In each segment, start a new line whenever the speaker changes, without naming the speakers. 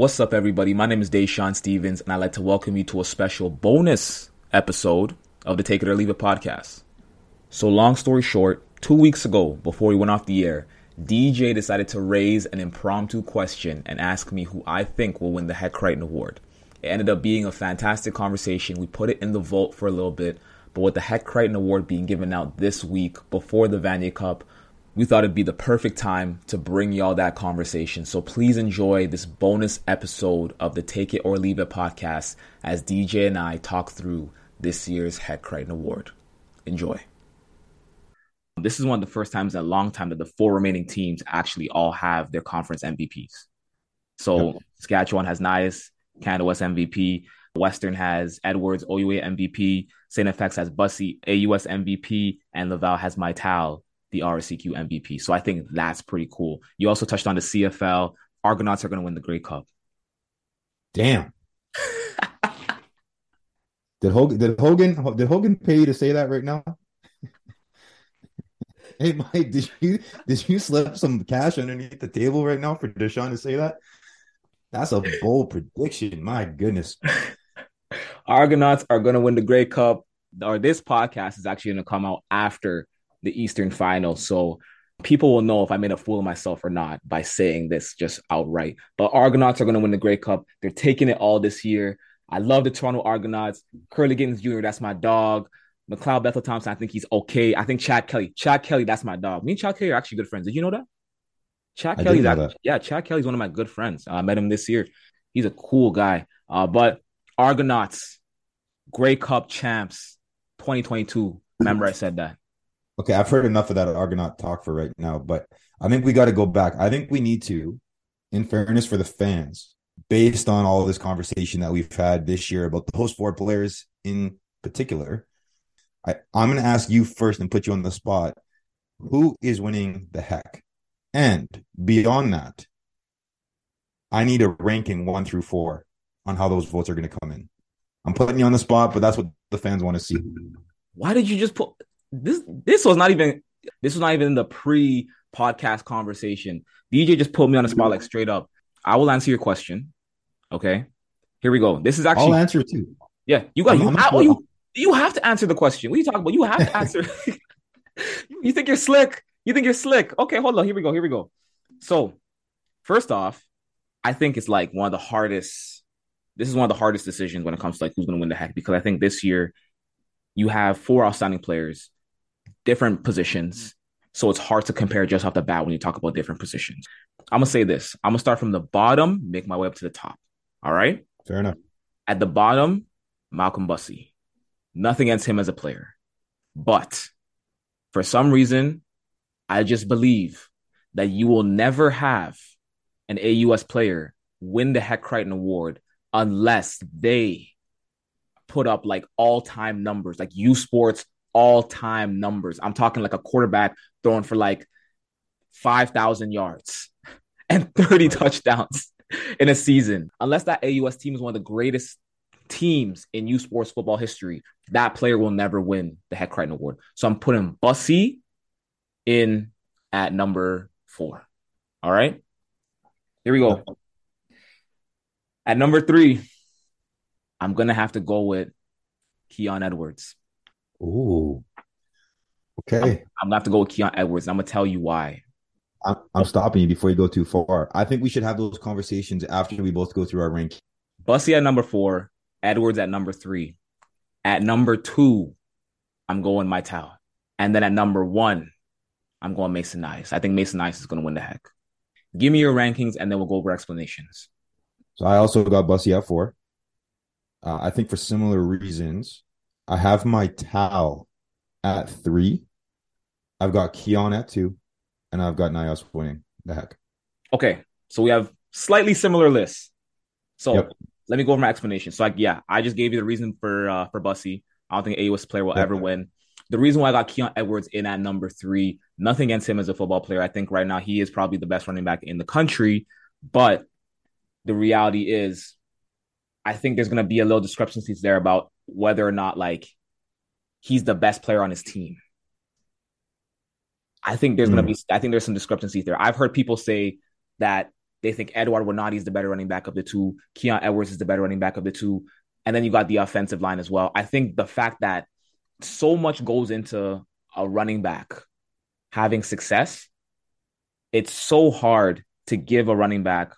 What's up, everybody? My name is Dashawn Stevens, and I'd like to welcome you to a special bonus episode of the Take It or Leave It podcast. So, long story short, two weeks ago, before we went off the air, DJ decided to raise an impromptu question and ask me who I think will win the Hec Crighton Award. It ended up being a fantastic conversation. We put it in the vault for a little bit, but with the Hec Crighton Award being given out this week before the Vanier Cup, we thought it'd be the perfect time to bring y'all that conversation. So please enjoy this bonus episode of the Take It or Leave It podcast as DJ and I talk through this year's Hec Crighton Award. Enjoy. This is one of the first times in a long time that the four remaining teams actually all have their conference MVPs. So. Saskatchewan has Nyhus, Canada West MVP, Western has Edwards, OUA MVP, St. FX has Bussey, AUS MVP, and Laval has Mital the RSEQ MVP. So I think that's pretty cool. You also touched on the CFL. Argonauts are going to win the Grey Cup.
Damn. did Hogan did Hogan did Hogan pay you to say that right now? hey Mike, did you did you slip some cash underneath the table right now for Dashawn to say that? That's a bold prediction. My goodness.
Argonauts are going to win the Grey Cup. Or this podcast is actually going to come out after the Eastern final. So people will know if I made a fool of myself or not by saying this just outright. But Argonauts are going to win the Grey Cup. They're taking it all this year. I love the Toronto Argonauts. Kurleigh Gittens Jr., that's my dog. McLeod Bethel Thompson, I think he's okay. I think Chad Kelly. Chad Kelly, that's my dog. Me and Chad Kelly are actually good friends. Did you know that? Chad I Kelly's actually, that. yeah, Chad Kelly's one of my good friends. I met him this year. He's a cool guy. Uh, but Argonauts, Grey Cup champs, 2022. Remember, I said that.
Okay, I've heard enough of that Argonaut talk for right now, but I think we got to go back. I think we need to, in fairness for the fans, based on all this conversation that we've had this year about those four players in particular, I, I'm going to ask you first and put you on the spot. Who is winning the Hec? And beyond that, I need a ranking one through four on how those votes are going to come in. I'm putting you on the spot, but that's what the fans want to see.
Why did you just put this this was not even this was not even the pre podcast conversation. DJ just put me on the spot like straight up. I will answer your question. Okay, here we go. This is actually
I'll answer too.
Yeah, you got you, I, you you have to answer the question. What are you talking about? You have to answer. you think you're slick? You think you're slick? Okay, hold on. Here we go. Here we go. So, first off, I think it's like one of the hardest. This is one of the hardest decisions when it comes to like who's going to win the Hec because I think this year you have four outstanding players different positions. So it's hard to compare just off the bat when you talk about different positions. I'm gonna say this. I'm gonna start from the bottom, make my way up to the top. All right.
Fair enough.
At the bottom, Malcolm Bussey. Nothing against him as a player. But for some reason, I just believe that you will never have an AUS player win the Hec Crighton Award unless they put up like all time numbers, like U Sports all time numbers. I'm talking like a quarterback throwing for like 5,000 yards and 30 touchdowns in a season. Unless that AUS team is one of the greatest teams in U Sports football history, that player will never win the Hec Crighton Award. So I'm putting Bussey in at number four. All right. Here we go. At number three, I'm going to have to go with Keon Edwards.
Ooh. Okay.
I'm, I'm gonna have to go with Keon Edwards. I'm gonna tell you why.
I'm, I'm stopping you before you go too far. I think we should have those conversations after we both go through our rank.
Bussey at number four, Edwards at number three. At number two, I'm going Mital. And then at number one, I'm going Mason Nyhus. I think Mason Nyhus is going to win the Hec. Give me your rankings, and then we'll go over explanations.
So I also got Bussey at four. Uh, I think for similar reasons. I have Mital at three. I've got Keon at two, and I've got Nyhus winning the Hec.
Okay, so we have slightly similar lists. So yep. let me go over my explanation. So, like, yeah, I just gave you the reason for uh, for Bussey. I don't think a AUS player will yep. ever win. The reason why I got Keon Edwards in at number three, nothing against him as a football player. I think right now he is probably the best running back in the country. But the reality is, I think there's going to be a little discrepancies there about whether or not like he's the best player on his team. I think there's mm. going to be I think there's some discrepancies there. I've heard people say that They think Eduard Winati is the better running back of the two. Keon Edwards is the better running back of the two. And then you got the offensive line as well. I think the fact that so much goes into a running back having success, it's so hard to give a running back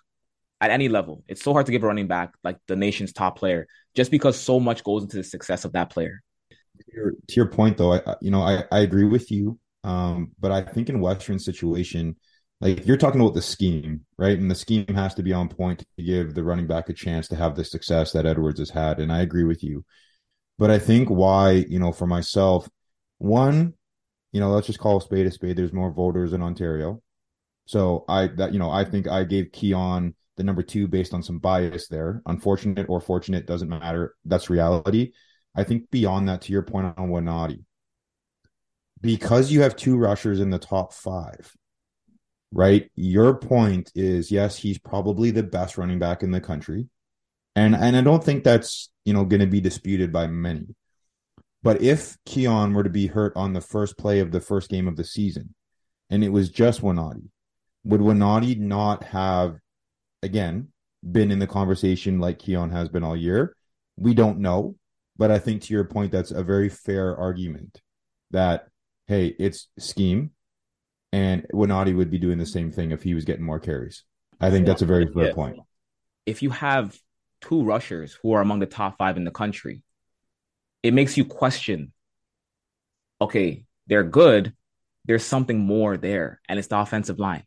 at any level. It's so hard to give a running back like the nation's top player just because so much goes into the success of that player.
To your, to your point, though, I you know I, I agree with you, um, but I think in Western situation, like you're talking about the scheme, right? And the scheme has to be on point to give the running back a chance to have the success that Edwards has had. And I agree with you. But I think why, you know, for myself, one, you know, let's just call a spade a spade. There's more voters in Ontario. So I that you know, I think I gave Keon the number two based on some bias there. Unfortunate or fortunate doesn't matter. That's reality. I think beyond that, to your point on Winati, because you have two rushers in the top five, right? Your point is yes, he's probably the best running back in the country. And and I don't think that's, you know, going to be disputed by many. But if Keon were to be hurt on the first play of the first game of the season and it was just Winati, would Winati not have again been in the conversation like Keon has been all year? We don't know. But I think to your point, that's a very fair argument that hey, it's scheme and Winati would be doing the same thing if he was getting more carries. I think that's a very fair yeah. point.
If you have two rushers who are among the top five in the country, it makes you question okay, they're good. There's something more there, and it's the offensive line.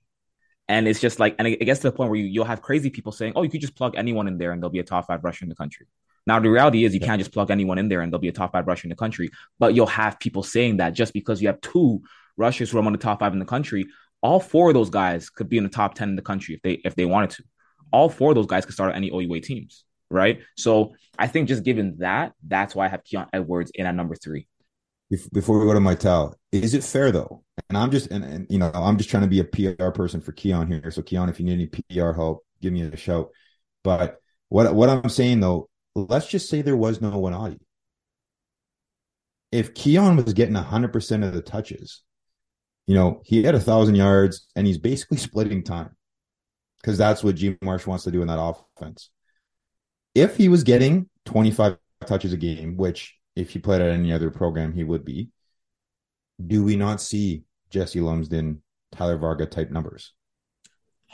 And it's just like, and it gets to the point where you, you'll have crazy people saying, oh, you could just plug anyone in there and they'll be a top five rusher in the country. Now, the reality is you yeah. can't just plug anyone in there and they'll be a top five rusher in the country. But you'll have people saying that just because you have two rushers who are among the top five in the country, all four of those guys could be in the top 10 in the country if they if they wanted to. All four of those guys could start at any OUA teams, right? So I think just given that, that's why I have Keon Edwards in at number three.
Before we go to Mital, is it fair though? And I'm just and, and you know I'm just trying to be a PR person for Keon here. So Keon, if you need any PR help, give me a shout. But what what I'm saying though, let's just say there was no one Winati. If Keon was getting 100% of the touches, you know, he had a thousand yards and he's basically splitting time because that's what G Marsh wants to do in that offense. If he was getting 25 touches a game, which if he played at any other program, he would be, do we not see Jesse Lumsden, Tyler Varga type numbers?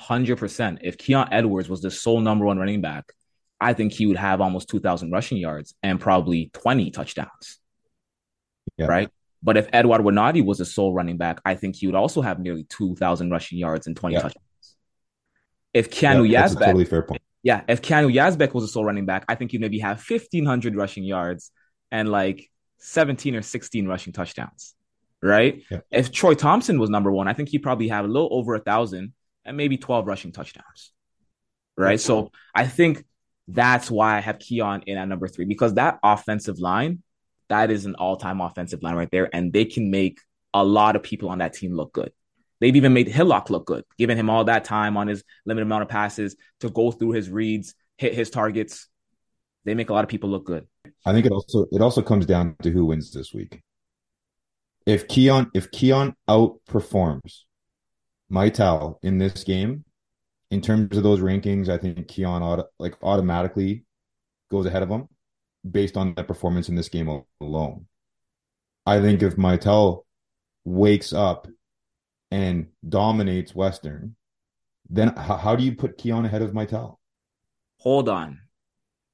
100%. If Keon Edwards was the sole number one running back, I think he would have almost 2,000 rushing yards and probably 20 touchdowns. Yeah. Right. But if Eduard Winati was a sole running back, I think he would also have nearly 2,000 rushing yards and 20 yeah. touchdowns. If Keanu yeah, Yazbek, totally fair point. Yeah, if Keanu Yazbek was a sole running back, I think he'd maybe have 1,500 rushing yards and like 17 or 16 rushing touchdowns. Right. Yeah. If Troy Thompson was number one, I think he'd probably have a little over a thousand and maybe 12 rushing touchdowns. Right. So I think that's why I have Keon in at number three because that offensive line that is an all time offensive line right there. And they can make a lot of people on that team look good. They've even made Hillock look good, giving him all that time on his limited amount of passes to go through his reads, hit his targets. They make a lot of people look good.
I think it also it also comes down to who wins this week. If Keon if Keon outperforms Mital in this game, in terms of those rankings, I think Keon auto, like automatically goes ahead of him based on that performance in this game alone. I think if Mital wakes up and dominates Western, then how, how do you put Keon ahead of Mital?
Hold on.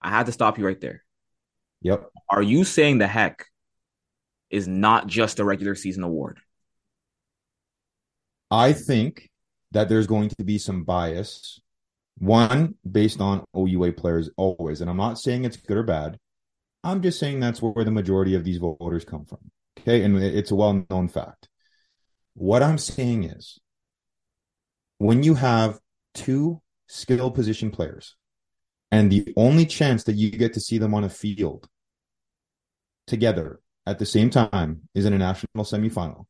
I had to stop you right there.
Yep.
Are you saying the Hec is not just a regular season award?
I think that there's going to be some bias. One based on OUA players always, and I'm not saying it's good or bad. I'm just saying that's where the majority of these voters come from. Okay. And it's a well known fact. What I'm saying is when you have two skill position players and the only chance that you get to see them on a field together at the same time is in a national semifinal.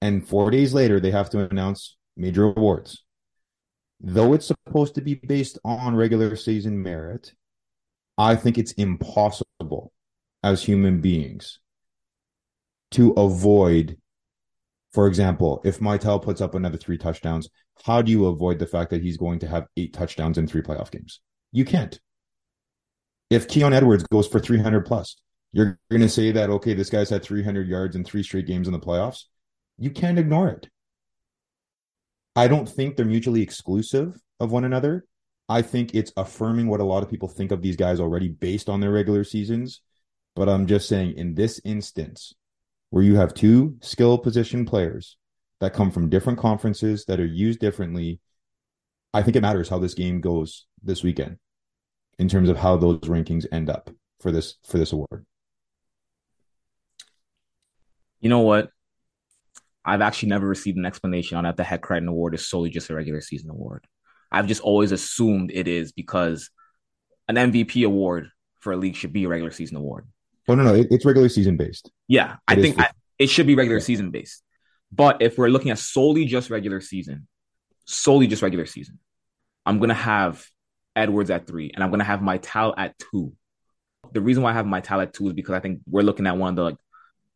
And four days later, they have to announce major awards. Though it's supposed to be based on regular season merit, I think it's impossible as human beings to avoid, for example, if Mital puts up another three touchdowns, how do you avoid the fact that he's going to have eight touchdowns in three playoff games? You can't. If Keon Edwards goes for 300 plus, you're going to say that, okay, this guy's had 300 yards in three straight games in the playoffs. You can't ignore it. I don't think they're mutually exclusive of one another. I think it's affirming what a lot of people think of these guys already based on their regular seasons. But I'm just saying, in this instance, where you have two skill position players that come from different conferences that are used differently, I think it matters how this game goes this weekend in terms of how those rankings end up for this for this award.
You know what? I've actually never received an explanation on that the Hec Crighton Award is solely just a regular season award. I've just always assumed it is because an MVP award for a league should be a regular season award.
Oh no, no, it, it's regular season based.
Yeah, it I think I, it should be regular yeah. season based. But if we're looking at solely just regular season, solely just regular season, I'm gonna have Edwards at three, and I'm gonna have Mital at two. The reason why I have Mital at two is because I think we're looking at one of the like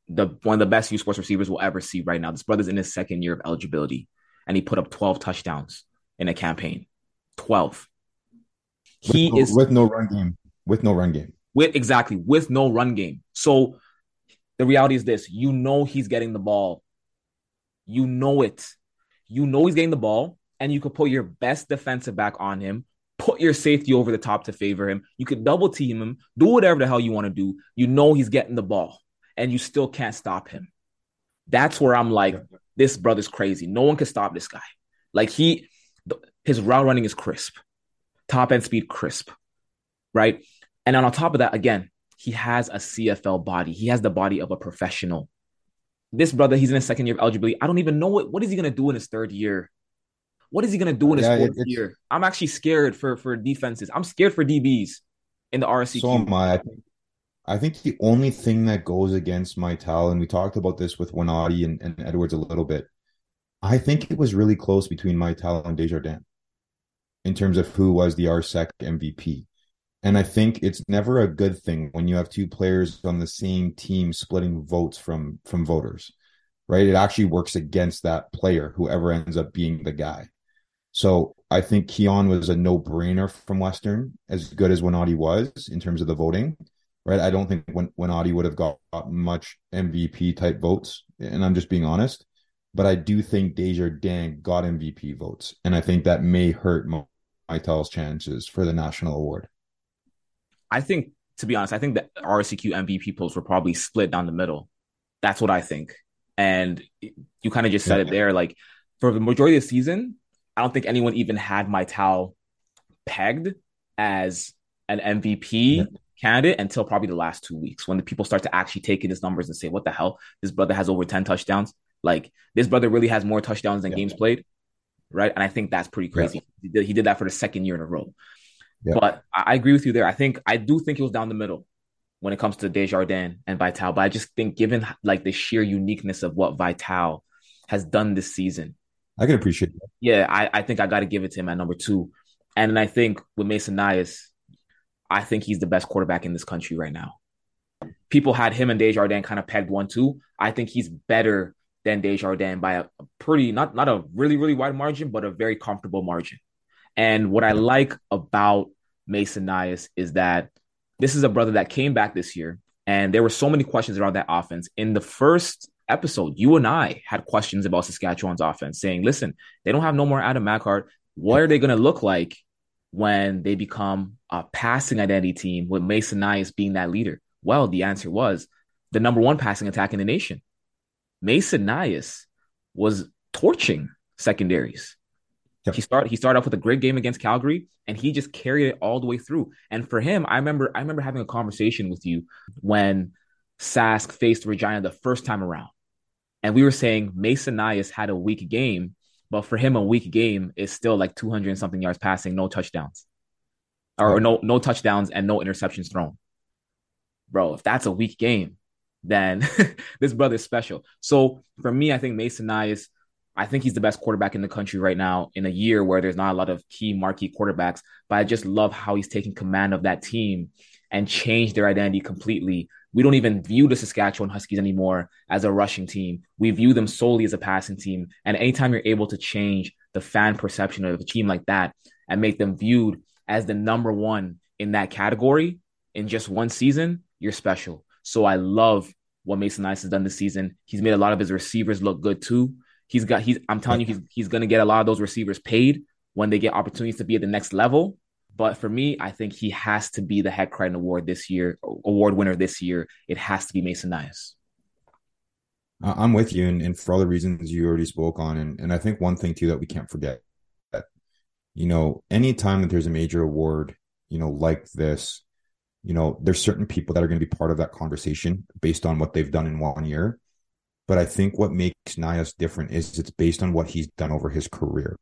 the one of the best U Sports receivers we'll ever see right now. This brother's in his second year of eligibility, and he put up 12 touchdowns in a campaign. 12.
He with no, is with no run game. With no run game.
With exactly with no run game. So the reality is this: you know he's getting the ball. You know it. You know he's getting the ball, and you could put your best defensive back on him. Put your safety over the top to favor him. You could double team him. Do whatever the hell you want to do. You know he's getting the ball, and you still can't stop him. That's where I'm like, this brother's crazy. No one can stop this guy. Like he, his route running is crisp, top end speed crisp, right? And then on top of that, again, he has a CFL body. He has the body of a professional. This brother, he's in his second year of eligibility. I don't even know what, what is he going to do in his third year? What is he going to do in his yeah, fourth year? I'm actually scared for, for defenses. I'm scared for DBs in the RSEQ.
So am I. I think the only thing that goes against Mital, and we talked about this with Winati and, and Edwards a little bit, I think it was really close between Mital and Desjardins in terms of who was the RSEQ MVP. And I think it's never a good thing when you have two players on the same team splitting votes from from voters, right? It actually works against that player, whoever ends up being the guy. So I think Keon was a no brainer from Western, as good as Winati was in terms of the voting, right? I don't think when Winati would have got, got much MVP type votes, and I'm just being honest. But I do think Desjardins got MVP votes, and I think that may hurt Mital's chances for the national award?
I think, to be honest, I think the RSEQ MVP polls were probably split down the middle. That's what I think. And you kind of just said yeah. it there. Like for the majority of the season, I don't think anyone even had Mital pegged as an MVP yeah. candidate until probably the last two weeks when the people start to actually take in his numbers and say, what the hell? This brother has over 10 touchdowns. Like this brother really has more touchdowns than yeah. games played right? And I think that's pretty crazy. Yeah. He, did, he, did, that for the second year in a row. But I, I, agree with you there. I think I do think it was down the middle when it comes to Desjardins and Mital. But I just think, given like the sheer uniqueness of what Mital has done this season,
I can appreciate that.
Yeah, I, I think I got to give it to him at number two. And I think with Mason Nyhus, I think he's the best quarterback in this country right now. People had him and Desjardins kind of pegged one, two. I think he's better than Desjardins by a pretty not not a really really wide margin, but a very comfortable margin. And what I like about Mason Nyhus is that this is a brother that came back this year, and there were so many questions around that offense. In the first episode, you and I had questions about Saskatchewan's offense, saying, "Listen, they don't have no more Adam Machart. What are they going to look like when they become a passing identity team with Mason Nyhus being that leader?" Well, the answer was the number one passing attack in the nation. Mason Nyhus was torching secondaries. Yep. He started he started off with a great game against Calgary and he just carried it all the way through. And for him, I remember I remember having a conversation with you when Sask faced Regina the first time around. And we were saying Mason Nyhus had a weak game, but for him a weak game is still like 200 and something yards passing, no touchdowns. Or, or no no touchdowns and no interceptions thrown. Bro, if that's a weak game, then this brother's special. So for me, I think Mason Nyhus, I think he's the best quarterback in the country right now in a year where there's not a lot of key marquee quarterbacks. But I just love how he's taking command of that team and changed their identity completely. We don't even view the Saskatchewan Huskies anymore as a rushing team. We view them solely as a passing team. And anytime you're able to change the fan perception of a team like that and make them viewed as the number one in that category in just one season, you're special. So I love what Mason Nyhus has done this season. He's made a lot of his receivers look good too. He's got he's I'm telling you he's he's gonna get a lot of those receivers paid when they get opportunities to be at the next level. But for me, I think he has to be the Hec Crighton Award this year, award winner this year. It has to be Mason Nyhus.
I'm with you, and, and for all the reasons you already spoke on, and and I think one thing too that we can't forget that you know anytime that there's a major award, you know, like this, you know, there's certain people that are going to be part of that conversation based on what they've done in one year. But I think what makes Nyhus different is it's based on what he's done over his career.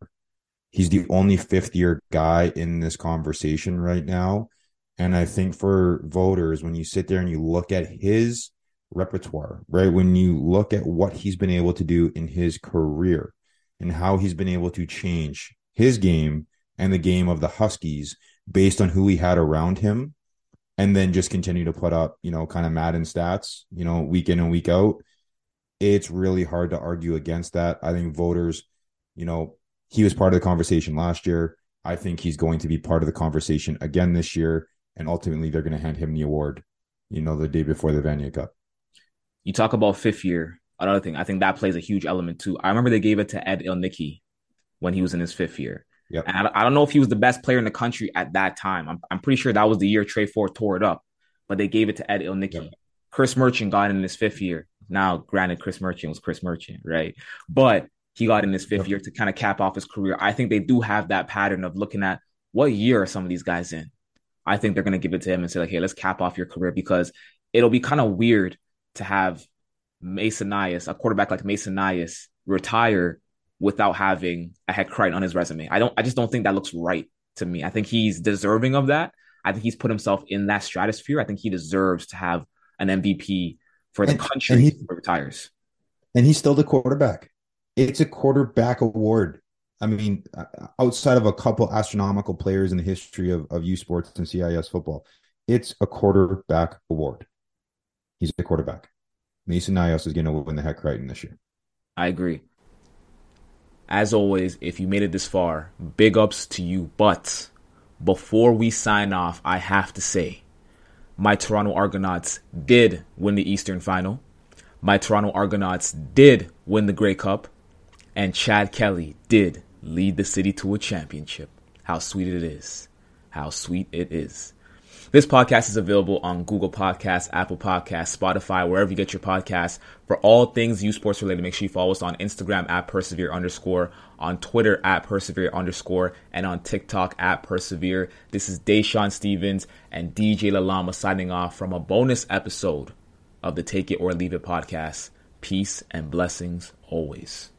He's the only fifth year guy in this conversation right now. And I think for voters, when you sit there and you look at his repertoire, right? When you look at what he's been able to do in his career and how he's been able to change his game and the game of the Huskies based on who he had around him, and then just continue to put up, you know, kind of Madden stats, you know, week in and week out. It's really hard to argue against that. I think voters, you know, he was part of the conversation last year. I think he's going to be part of the conversation again this year. And ultimately, they're going to hand him the award, you know, the day before the Vanier Cup.
You talk about fifth year. Another thing, I think that plays a huge element too. I remember they gave it to Ed Ilnicki when he was in his fifth year. Yep. And I, I, don't know if he was the best player in the country at that time. I'm, I'm pretty sure that was the year Tre Ford tore it up, but they gave it to Ed Ilnicki. Yep. Chris Merchant got in his fifth year. Now, granted, Chris Merchant was Chris Merchant, right? But he got in his fifth yep. year to kind of cap off his career. I think they do have that pattern of looking at what year are some of these guys in. I think they're going to give it to him and say like, "Hey, let's cap off your career," because it'll be kind of weird to have Mason Nyhus, a quarterback like Mason Nyhus, retire without having a Hec Crighton on his resume. I don't. I just don't think that looks right to me. I think he's deserving of that. I think he's put himself in that stratosphere. I think he deserves to have an MVP for the and, country and he, retires.
And he's still the quarterback. It's a quarterback award. I mean, uh, outside of a couple astronomical players in the history of, of U Sports and CIS football, it's a quarterback award. He's a quarterback. Mason Nyhus is going to win the Hec Crighton this year.
I agree. As always, if you made it this far, big ups to you. But before we sign off, I have to say my Toronto Argonauts did win the Eastern Final. My Toronto Argonauts did win the Grey Cup. And Chad Kelly did lead the city to a championship. How sweet it is. How sweet it is. This podcast is available on Google Podcasts, Apple Podcasts, Spotify, wherever you get your podcasts. For all things U Sports related, make sure you follow us on Instagram at persevere underscore, on Twitter at persevere underscore, and on TikTok at persevere. This is Dashawn Stevens and DJ Lalama signing off from a bonus episode of the Take It or Leave It podcast. Peace and blessings always.